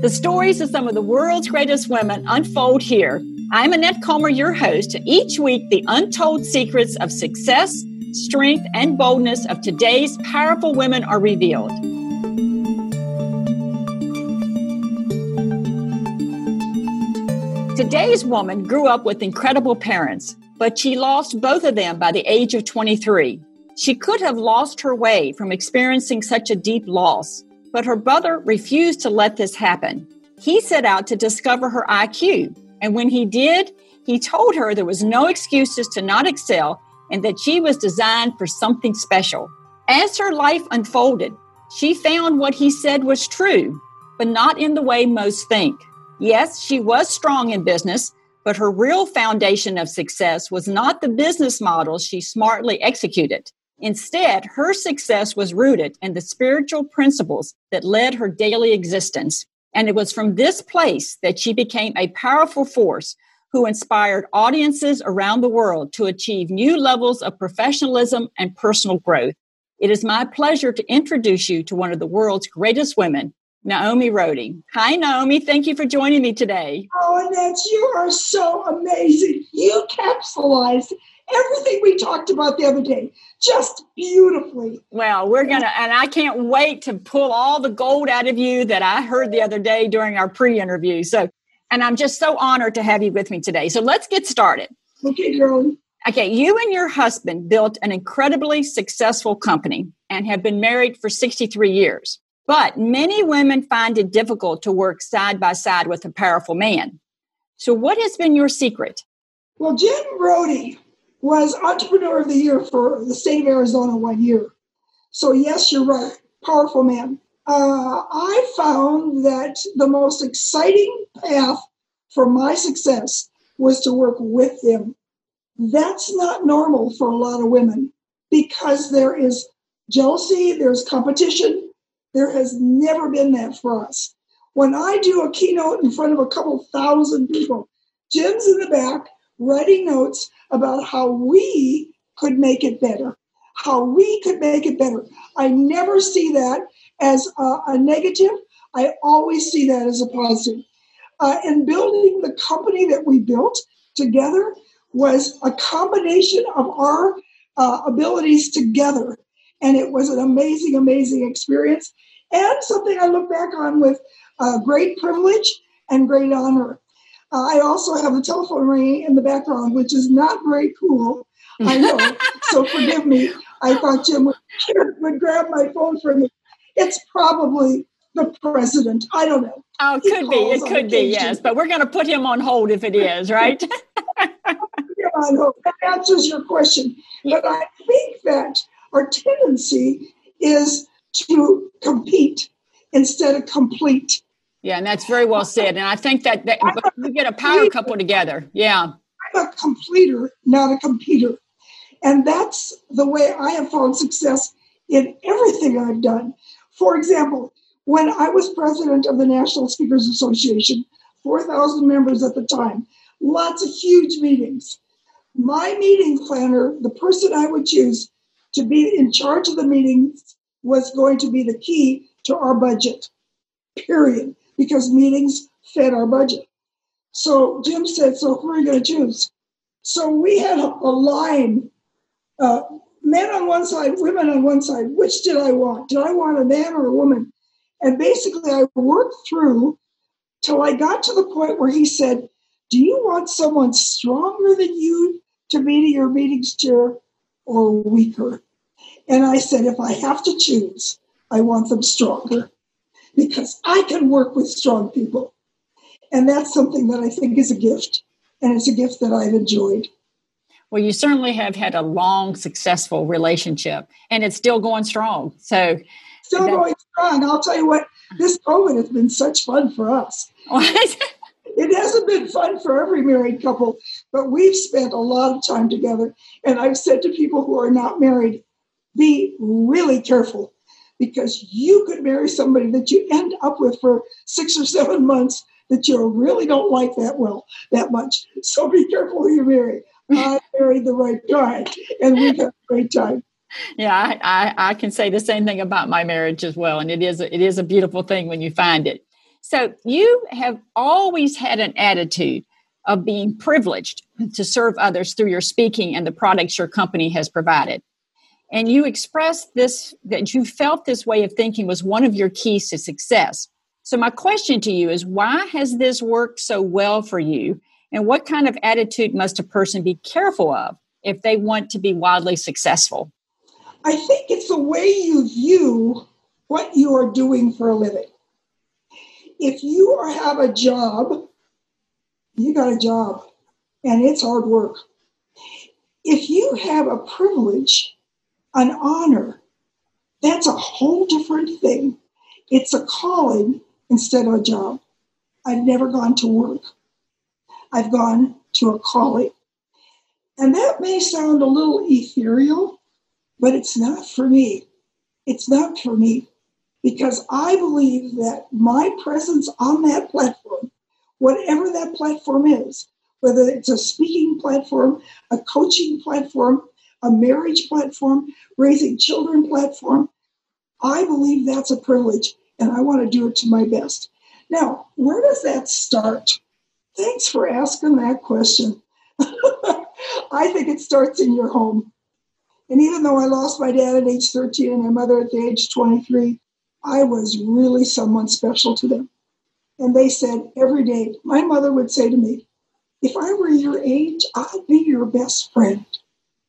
The stories of some of the world's greatest women unfold here. I'm Annette Comer, your host. Each week, the untold secrets of success, strength, and boldness of today's powerful women are revealed. Today's woman grew up with incredible parents, but she lost both of them by the age of 23. She could have lost her way from experiencing such a deep loss. But her brother refused to let this happen. He set out to discover her IQ. And when he did, he told her there was no excuses to not excel and that she was designed for something special. As her life unfolded, she found what he said was true, but not in the way most think. Yes, she was strong in business, but her real foundation of success was not the business model she smartly executed. Instead, her success was rooted in the spiritual principles that led her daily existence. And it was from this place that she became a powerful force who inspired audiences around the world to achieve new levels of professionalism and personal growth. It is my pleasure to introduce you to one of the world's greatest women, Naomi Rhode. Hi, Naomi. Thank you for joining me today. Oh, Annette, you are so amazing. You capsulized everything we talked about the other day just beautifully. Well, we're going to, and I can't wait to pull all the gold out of you that I heard the other day during our pre interview. So, and I'm just so honored to have you with me today. So let's get started. Okay, girl. Okay, you and your husband built an incredibly successful company and have been married for 63 years. But many women find it difficult to work side by side with a powerful man. So, what has been your secret? Well, Jim Rhode was Entrepreneur of the Year for the state of Arizona one year. So, yes, you're right. Powerful man. Uh, I found that the most exciting path for my success was to work with them. That's not normal for a lot of women because there is jealousy, there's competition, there has never been that for us. When I do a keynote in front of a couple thousand people, Jim's in the back writing notes about how we could make it better, how we could make it better. I never see that as a, a negative. I always see that as a positive. Uh, and building the company that we built together was a combination of our uh, abilities together. And it was an amazing, amazing experience and something I look back on with uh, great privilege and great honor. Uh, I also have the telephone ringing in the background, which is not very cool. I know, so forgive me. I thought Jim would, would grab my phone for me. It's probably the president. I don't know. Oh, it could be. It could be, yes. But we're going to put him on hold if it is, right? Put him on hold. That answers your question. But I think that our tendency is to compete instead of complete. Yeah, and that's very well said. And I think that, that we get a power couple together. Yeah. I'm a completer, not a competer. And that's the way I have found success in everything I've done. For example, when I was president of the National Speakers Association, 4,000 members at the time, lots of huge meetings. My meeting planner, the person I would choose to be in charge of the meetings, was going to be the key to our budget, period, because meetings fed our budget. So Jim said, So who are you going to choose? So we had a, a line uh, men on one side, women on one side. Which did I want? Did I want a man or a woman? And basically, I worked through till I got to the point where he said, Do you want someone stronger than you to be to your meetings chair or weaker? And I said, if I have to choose, I want them stronger because I can work with strong people. And that's something that I think is a gift. And it's a gift that I've enjoyed. Well, you certainly have had a long, successful relationship, and it's still going strong. So, still going strong. I'll tell you what, this COVID has been such fun for us. it hasn't been fun for every married couple, but we've spent a lot of time together. And I've said to people who are not married, be really careful because you could marry somebody that you end up with for six or seven months that you really don't like that well, that much. So be careful who you marry. I married the right guy, and we had a great time. Yeah, I, I, I, can say the same thing about my marriage as well, and it is it is a beautiful thing when you find it. So you have always had an attitude of being privileged to serve others through your speaking and the products your company has provided. And you expressed this that you felt this way of thinking was one of your keys to success. So, my question to you is why has this worked so well for you? And what kind of attitude must a person be careful of if they want to be wildly successful? I think it's the way you view what you are doing for a living. If you have a job, you got a job and it's hard work. If you have a privilege, an honor, that's a whole different thing. It's a calling instead of a job. I've never gone to work. I've gone to a calling. And that may sound a little ethereal, but it's not for me. It's not for me because I believe that my presence on that platform, whatever that platform is, whether it's a speaking platform, a coaching platform, a marriage platform, raising children platform, I believe that's a privilege and I want to do it to my best. Now, where does that start? Thanks for asking that question. I think it starts in your home. And even though I lost my dad at age 13 and my mother at the age 23, I was really someone special to them. And they said every day, my mother would say to me, if I were your age, I'd be your best friend.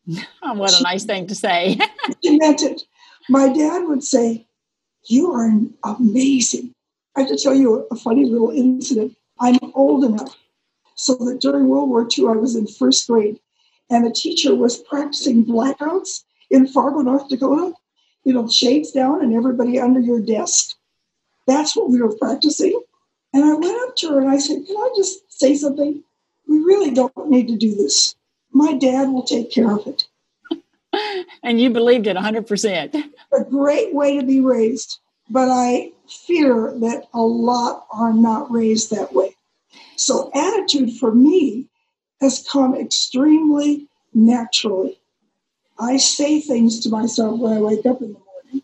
Oh, what a nice thing to say. she meant it. My dad would say, You are amazing. I have to tell you a funny little incident. I'm old enough so that during World War II, I was in first grade and the teacher was practicing blackouts in Fargo, North Dakota. You know, shades down and everybody under your desk. That's what we were practicing. And I went up to her and I said, Can I just say something? We really don't need to do this. My dad will take care of it. and you believed it 100%. A great way to be raised. But I fear that a lot are not raised that way. So, attitude for me has come extremely naturally. I say things to myself when I wake up in the morning.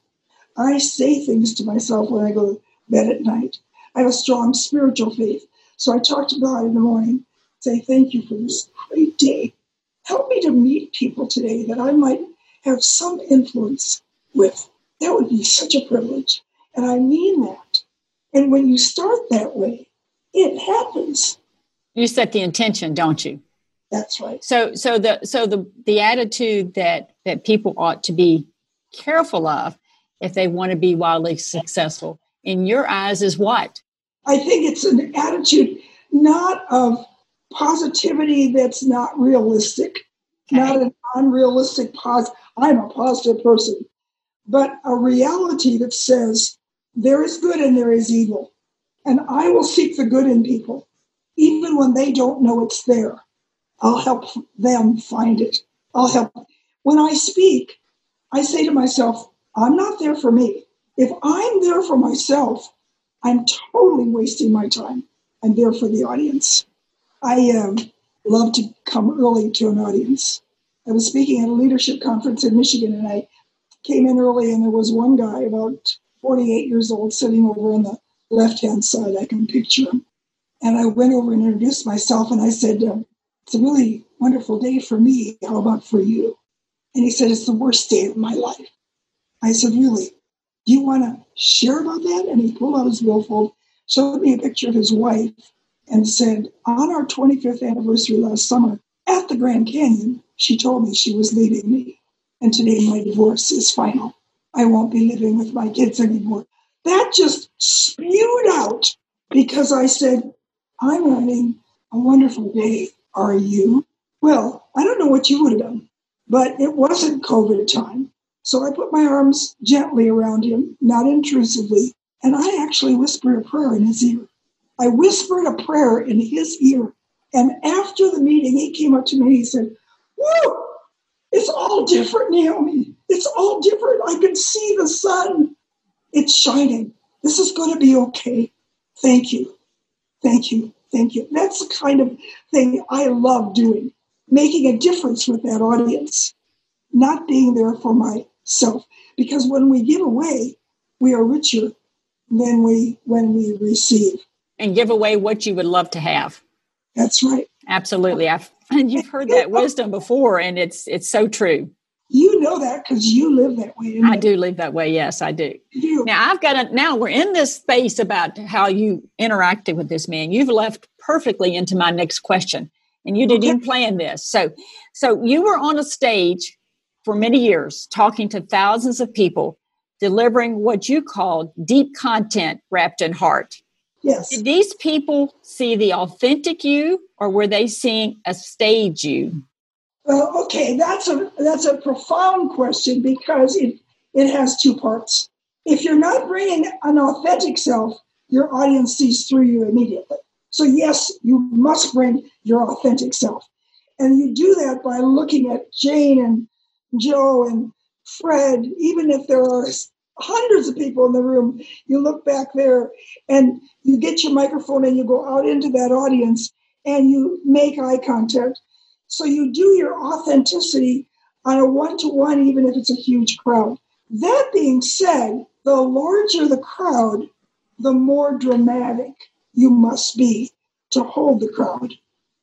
I say things to myself when I go to bed at night. I have a strong spiritual faith. So I talk to God in the morning, say, Thank you for this great day. Help me to meet people today that I might have some influence with. That would be such a privilege. And I mean that. And when you start that way, it happens. You set the intention, don't you? That's right. So so the so the the attitude that that people ought to be careful of if they want to be wildly successful in your eyes is what? I think it's an attitude not of positivity that's not realistic, okay. not an unrealistic pos I'm a positive person, but a reality that says there is good and there is evil. And I will seek the good in people, even when they don't know it's there. I'll help them find it. I'll help. When I speak, I say to myself, I'm not there for me. If I'm there for myself, I'm totally wasting my time. I'm there for the audience. I um, love to come early to an audience. I was speaking at a leadership conference in Michigan, and I came in early, and there was one guy about 48 years old sitting over on the left hand side. I can picture him. And I went over and introduced myself, and I said, um, it's a really wonderful day for me. How about for you? And he said, It's the worst day of my life. I said, Really? Do you want to share about that? And he pulled out his billfold, showed me a picture of his wife, and said, On our 25th anniversary last summer at the Grand Canyon, she told me she was leaving me. And today my divorce is final. I won't be living with my kids anymore. That just spewed out because I said, I'm having a wonderful day are you? Well, I don't know what you would have done, but it wasn't COVID time. So I put my arms gently around him, not intrusively, and I actually whispered a prayer in his ear. I whispered a prayer in his ear. And after the meeting, he came up to me and he said, Whoa, it's all different, Naomi. It's all different. I can see the sun. It's shining. This is going to be okay. Thank you. Thank you. Thank you. That's the kind of thing I love doing, making a difference with that audience, not being there for myself. Because when we give away, we are richer than we when we receive. And give away what you would love to have. That's right. Absolutely. I've and you've heard that wisdom before and it's it's so true. You know that because you live that way. I do live that way. Yes, I do. You. Now I've got a now we're in this space about how you interacted with this man. You've left perfectly into my next question. And you didn't Okay. plan this. So so you were on a stage for many years talking to thousands of people, delivering what you called deep content wrapped in heart. Yes. Did these people see the authentic you or were they seeing a stage you? Well, okay, that's a that's a profound question because it it has two parts. If you're not bringing an authentic self, your audience sees through you immediately. So yes, you must bring your authentic self, and you do that by looking at Jane and Joe and Fred. Even if there are hundreds of people in the room, you look back there and you get your microphone and you go out into that audience and you make eye contact so you do your authenticity on a one to one, even if it's a huge crowd. That being said, the larger the crowd, the more dramatic you must be to hold the crowd.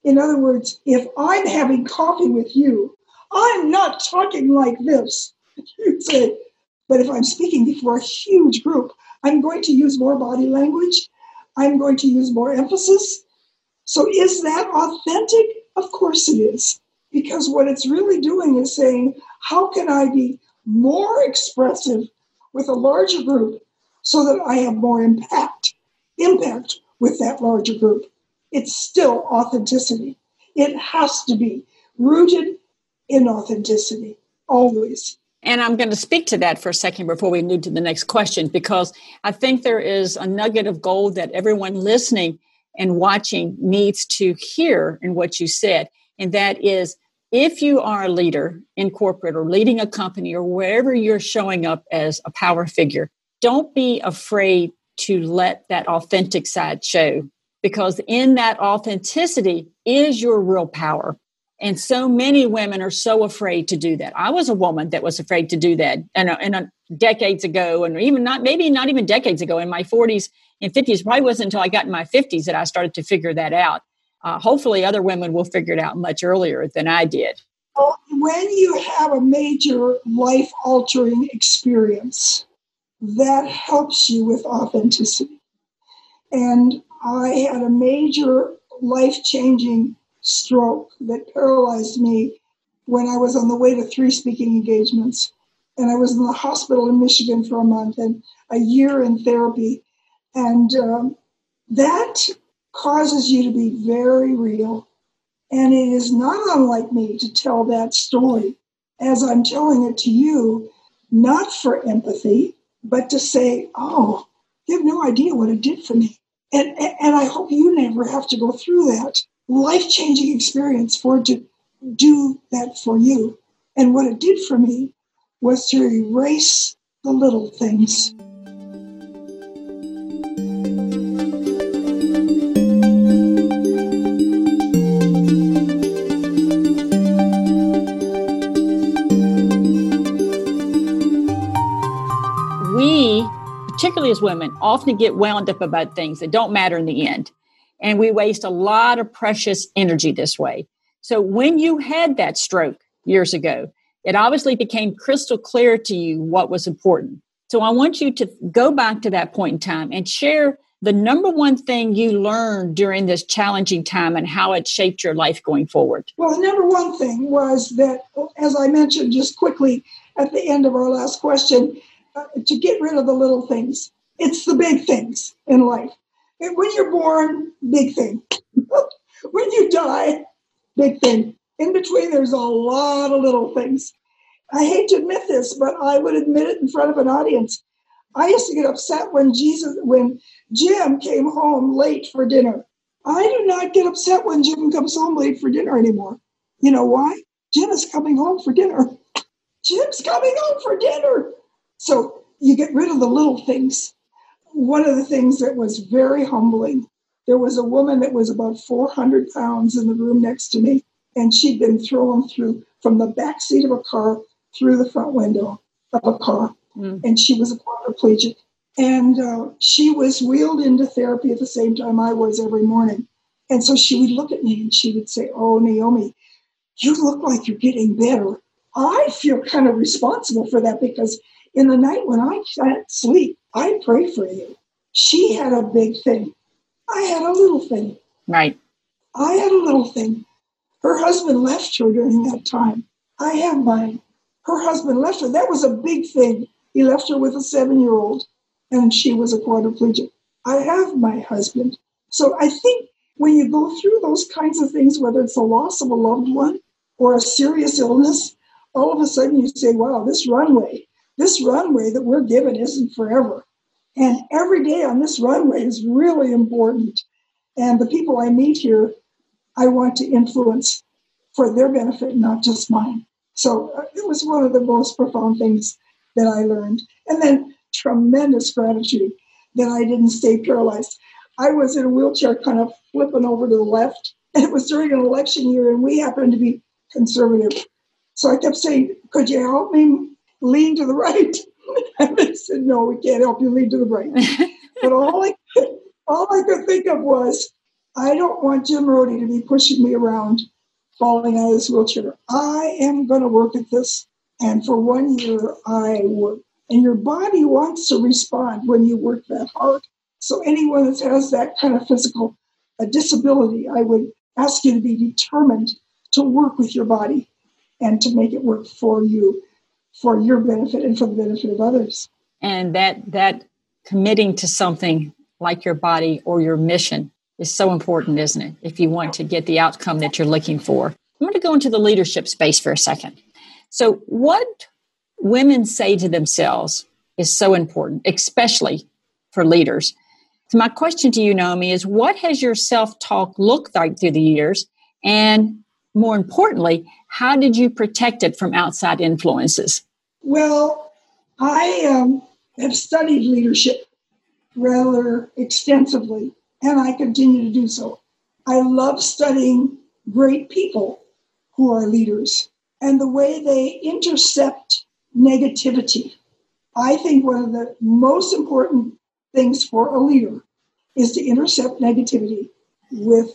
In other words, if I'm having coffee with you, I'm not talking like this. You'd say, but if I'm speaking before a huge group, I'm going to use more body language. I'm going to use more emphasis. So is that authentic? Of course it is. Because what it's really doing is saying, how can I be more expressive with a larger group so that I have more impact, impact with that larger group? It's still authenticity. It has to be rooted in authenticity, always. And I'm going to speak to that for a second before we move to the next question, because I think there is a nugget of gold that everyone listening and watching needs to hear in what you said. And that is if you are a leader in corporate or leading a company or wherever you're showing up as a power figure, don't be afraid to let that authentic side show because in that authenticity is your real power. And so many women are so afraid to do that. I was a woman that was afraid to do that, and and uh, decades ago, and even not maybe not even decades ago, in my 40s and 50s. Probably wasn't until I got in my 50s that I started to figure that out. Uh, hopefully, other women will figure it out much earlier than I did. Well, When you have a major life altering experience, that helps you with authenticity. And I had a major life changing stroke that paralyzed me when I was on the way to three speaking engagements. And I was in the hospital in Michigan for a month and a year in therapy. And um, that causes you to be very real. And it is not unlike me to tell that story as I'm telling it to you, not for empathy, but to say, oh, you have no idea what it did for me. And, and I hope you never have to go through that life changing experience for it to do that for you. And what it did for me was to erase the little things. we, particularly as women, often get wound up about things that don't matter in the end. And we waste a lot of precious energy this way. So when you had that stroke years ago, it obviously became crystal clear to you what was important. So I want you to go back to that point in time and share the number one thing you learned during this challenging time and how it shaped your life going forward. Well, the number one thing was that, as I mentioned just quickly at the end of our last question, uh, to get rid of the little things. It's the big things in life. And when you're born, big thing. when you die, big thing. In between, there's a lot of little things. I hate to admit this, but I would admit it in front of an audience. I used to get upset when Jesus, when Jim came home late for dinner. I do not get upset when Jim comes home late for dinner anymore. You know why? Jim is coming home for dinner. Jim's coming home for dinner. So you get rid of the little things. One of the things that was very humbling, there was a woman that was about 400 pounds in the room next to me, and she'd been thrown through from the back seat of a car through the front window of a car, Mm. and she was a quadriplegic. And uh, she was wheeled into therapy at the same time I was every morning. And so she would look at me and she would say, Oh, Naomi, you look like you're getting better. I feel kind of responsible for that because in the night when I can't sleep, I pray for you. She had a big thing. I had a little thing. Right. I had a little thing. Her husband left her during that time. I have mine. Her husband left her. That was a big thing. He left her with a seven year old, and she was a quadriplegic. I have my husband. So I think when you go through those kinds of things, whether it's the loss of a loved one or a serious illness, all of a sudden you say, wow, this runway, this runway that we're given isn't forever. And every day on this runway is really important. And the people I meet here, I want to influence for their benefit, not just mine. So uh, it was one of the most profound things that I learned. And then tremendous gratitude that I didn't stay paralyzed. I was in a wheelchair kind of flipping over to the left. And it was during an election year, and we happened to be conservative. So I kept saying, Could you help me lean to the right? And they said, No, we can't help you lean to the right. but all I, all I could think of was, I don't want Jim Rhode to be pushing me around, falling out of this wheelchair. I am going to work at this. And for one year, I worked. And your body wants to respond when you work that hard. So anyone that has that kind of physical a disability, I would ask you to be determined to work with your body and to make it work for you, for your benefit and for the benefit of others. And that that committing to something like your body or your mission is so important, isn't it? If you want to get the outcome that you're looking for. I'm going to go into the leadership space for a second. So, what women say to themselves is so important, especially for leaders. So, my question to you, Naomi, is what has your self talk looked like through the years? And more importantly, how did you protect it from outside influences? Well, I um, have studied leadership rather extensively, and I continue to do so. I love studying great people who are leaders and the way they intercept negativity. I think one of the most important things for a leader is to intercept negativity with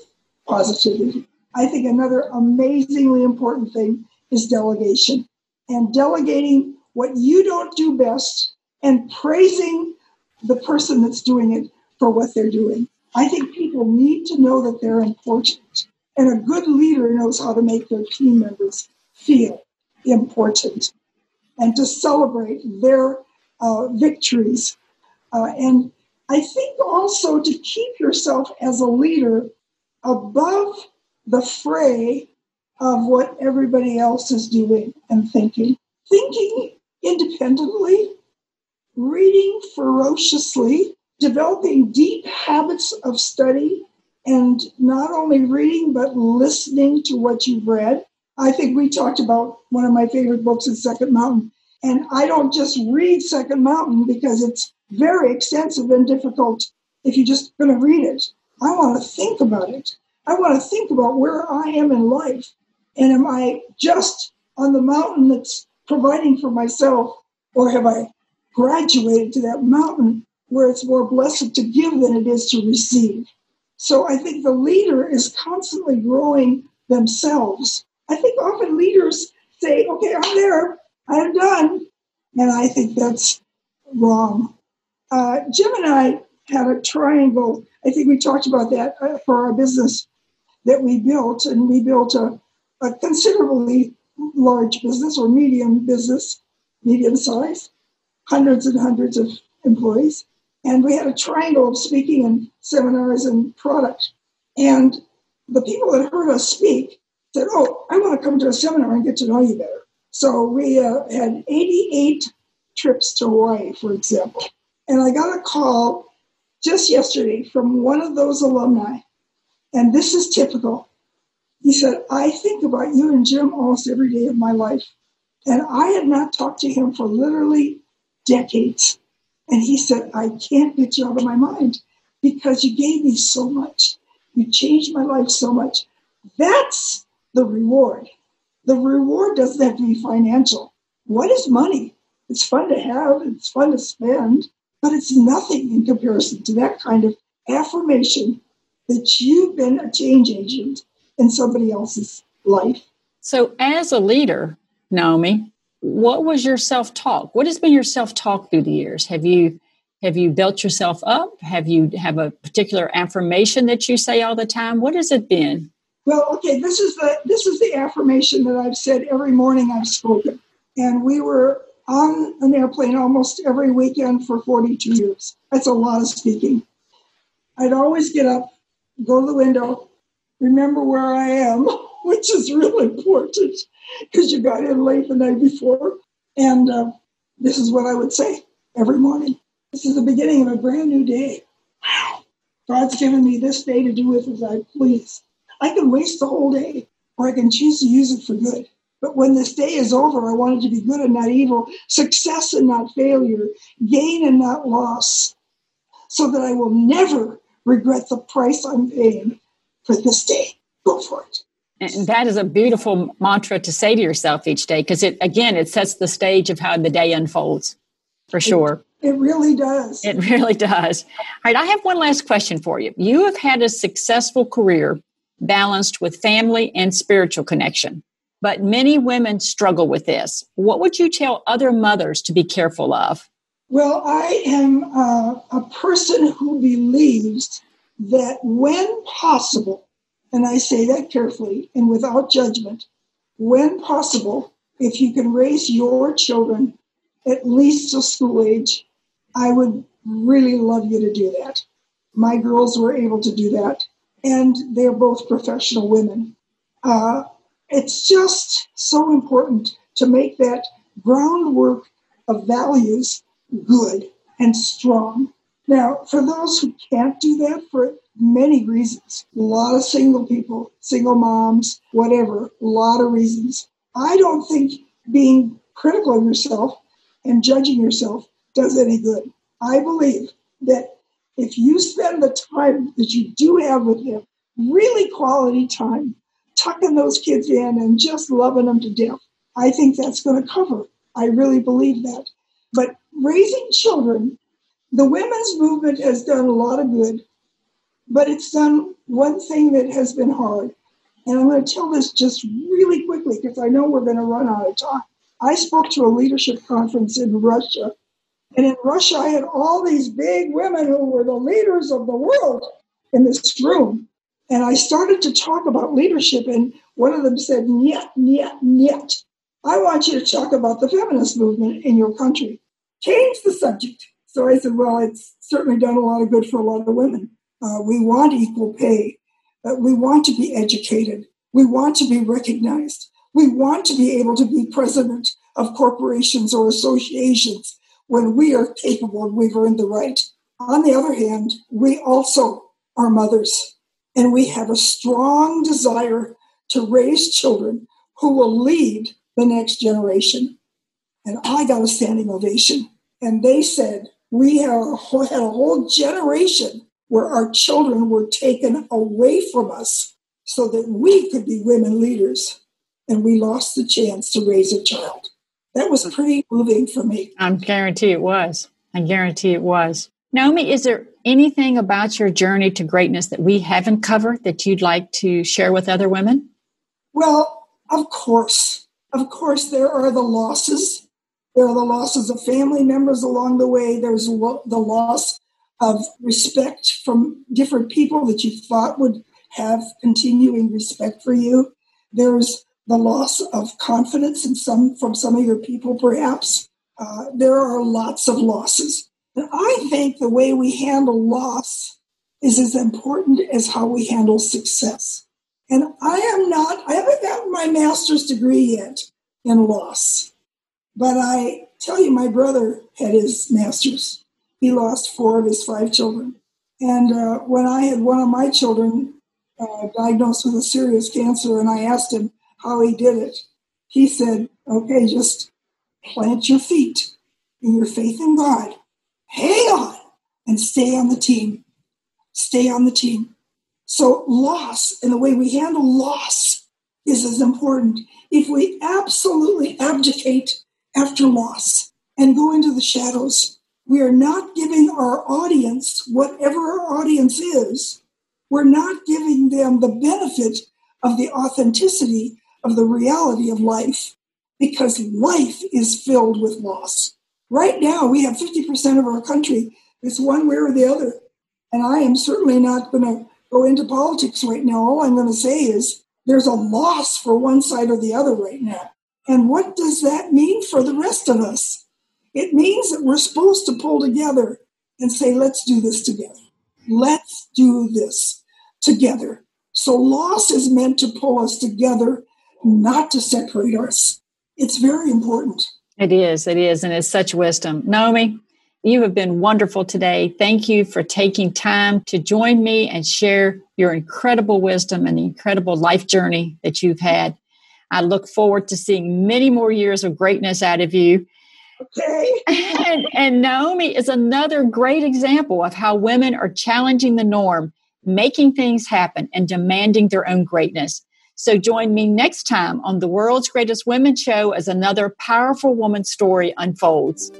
positivity. I think another amazingly important thing is delegation and delegating what you don't do best and praising the person that's doing it for what they're doing. I think people need to know that they're important. And a good leader knows how to make their team members feel important and to celebrate their uh, victories. Uh, and I think also to keep yourself as a leader above the fray of what everybody else is doing and thinking. Thinking independently, reading ferociously, developing deep habits of study, and not only reading, but listening to what you've read. I think we talked about one of my favorite books is Second Mountain. And I don't just read Second Mountain because it's very extensive and difficult if you're just going to read it. I want to think about it. I want to think about where I am in life. And am I just on the mountain that's providing for myself, or have I graduated to that mountain where it's more blessed to give than it is to receive? So I think the leader is constantly growing themselves. I think often leaders say, okay, I'm there, I'm done. And I think that's wrong. Uh, Jim and I had a triangle. I think we talked about that uh, for our business that we built, and we built a, a considerably large business or medium business, medium size, hundreds and hundreds of employees. And we had a triangle of speaking and seminars and product. And the people that heard us speak said, Oh, I want to come to a seminar and get to know you better. So we uh, had 88 trips to Hawaii, for example. And I got a call just yesterday from one of those alumni. And this is typical. He said, I think about you and Jim almost every day of my life. And I had not talked to him for literally decades. And he said, I can't get you out of my mind because you gave me so much. You changed my life so much. That's the reward. The reward doesn't have to be financial. What is money? It's fun to have, it's fun to spend, but it's nothing in comparison to that kind of affirmation that you've been a change agent in somebody else's life. So, as a leader, Naomi, what was your self talk? What has been your self talk through the years? Have you have you built yourself up? Have you have a particular affirmation that you say all the time? What has it been? Well, okay, this is the this is the affirmation that I've said every morning I've spoken. And we were on an airplane almost every weekend for 42 years. That's a lot of speaking. I'd always get up, go to the window, remember where I am, which is real important because you got in late the night before. And uh, this is what I would say every morning. This is the beginning of a brand new day. Wow. God's given me this day to do with as I please. I can waste the whole day, or I can choose to use it for good. But when this day is over, I want it to be good and not evil, success and not failure, gain and not loss, so that I will never regret the price I'm paying for this day. Go for it. And that is a beautiful mantra to say to yourself each day because it, again, it sets the stage of how the day unfolds for sure. It, it really does. It really does. All right, I have one last question for you. You have had a successful career balanced with family and spiritual connection. But many women struggle with this. What would you tell other mothers to be careful of? Well, I am uh, a person who believes that when possible, and I say that carefully and without judgment, when possible, if you can raise your children at least to school age, I would really love you to do that. My girls were able to do that, and they're both professional women. Uh, it's just so important to make that groundwork of values good and strong. Now, for those who can't do that for many reasons, a lot of single people, single moms, whatever, a lot of reasons. I don't think being critical of yourself and judging yourself does any good. I believe that if you spend the time that you do have with them, really quality time, tucking those kids in and just loving them to death. I think that's going to cover. I really believe that. But raising children, the women's movement has done a lot of good, but it's done one thing that has been hard. And I'm going to tell this just really quickly because I know we're going to run out of time. I spoke to a leadership conference in Russia. And in Russia, I had all these big women who were the leaders of the world in this room. And I started to talk about leadership, and one of them said, Niet, niet, niet. I want you to talk about the feminist movement in your country. Change the subject. So I said, Well, it's certainly done a lot of good for a lot of women. Uh, we want equal pay. Uh, we want to be educated. We want to be recognized. We want to be able to be president of corporations or associations when we are capable and we've earned the right. On the other hand, we also are mothers and we have a strong desire to raise children who will lead the next generation. And I got a standing ovation. And they said, we have a whole, had a whole generation where our children were taken away from us so that we could be women leaders. And we lost the chance to raise a child. That was pretty moving for me. I guarantee it was. I guarantee it was. Naomi, is there anything about your journey to greatness that we haven't covered that you'd like to share with other women? Well, of course. Of course, there are the losses. There are the losses of family members along the way. There's the loss of respect from different people that you thought would have continuing respect for you. There's the loss of confidence in some from some of your people, perhaps. Uh, there are lots of losses. And I think the way we handle loss is as important as how we handle success. And I am not, I haven't gotten my master's degree yet in loss. But I tell you, my brother had his master's. He lost four of his five children. And uh, when I had one of my children uh, diagnosed with a serious cancer, and I asked him how he did it, he said, okay, just plant your feet in your faith in God hang on and stay on the team. Stay on the team. So, loss and the way we handle loss is as important. If we absolutely abdicate after loss and go into the shadows, we are not giving our audience, whatever our audience is, we're not giving them the benefit of the authenticity of the reality of life because life is filled with loss. Right now, we have 50% of our country is one way or the other. And I am certainly not going to go into politics right now. All I'm going to say is there's a loss for one side or the other right now. And what does that mean for the rest of us? It means that we're supposed to pull together and say, let's do this together. Let's do this together. So loss is meant to pull us together, not to separate us. It's very important. It is. It is. And it's such wisdom. Naomi, you have been wonderful today. Thank you for taking time to join me and share your incredible wisdom and the incredible life journey that you've had. I look forward to seeing many more years of greatness out of you. Okay. and, and Naomi is another great example of how women are challenging the norm, making things happen, and demanding their own greatness. So join me next time on the World's Greatest Women Show as another powerful woman story unfolds.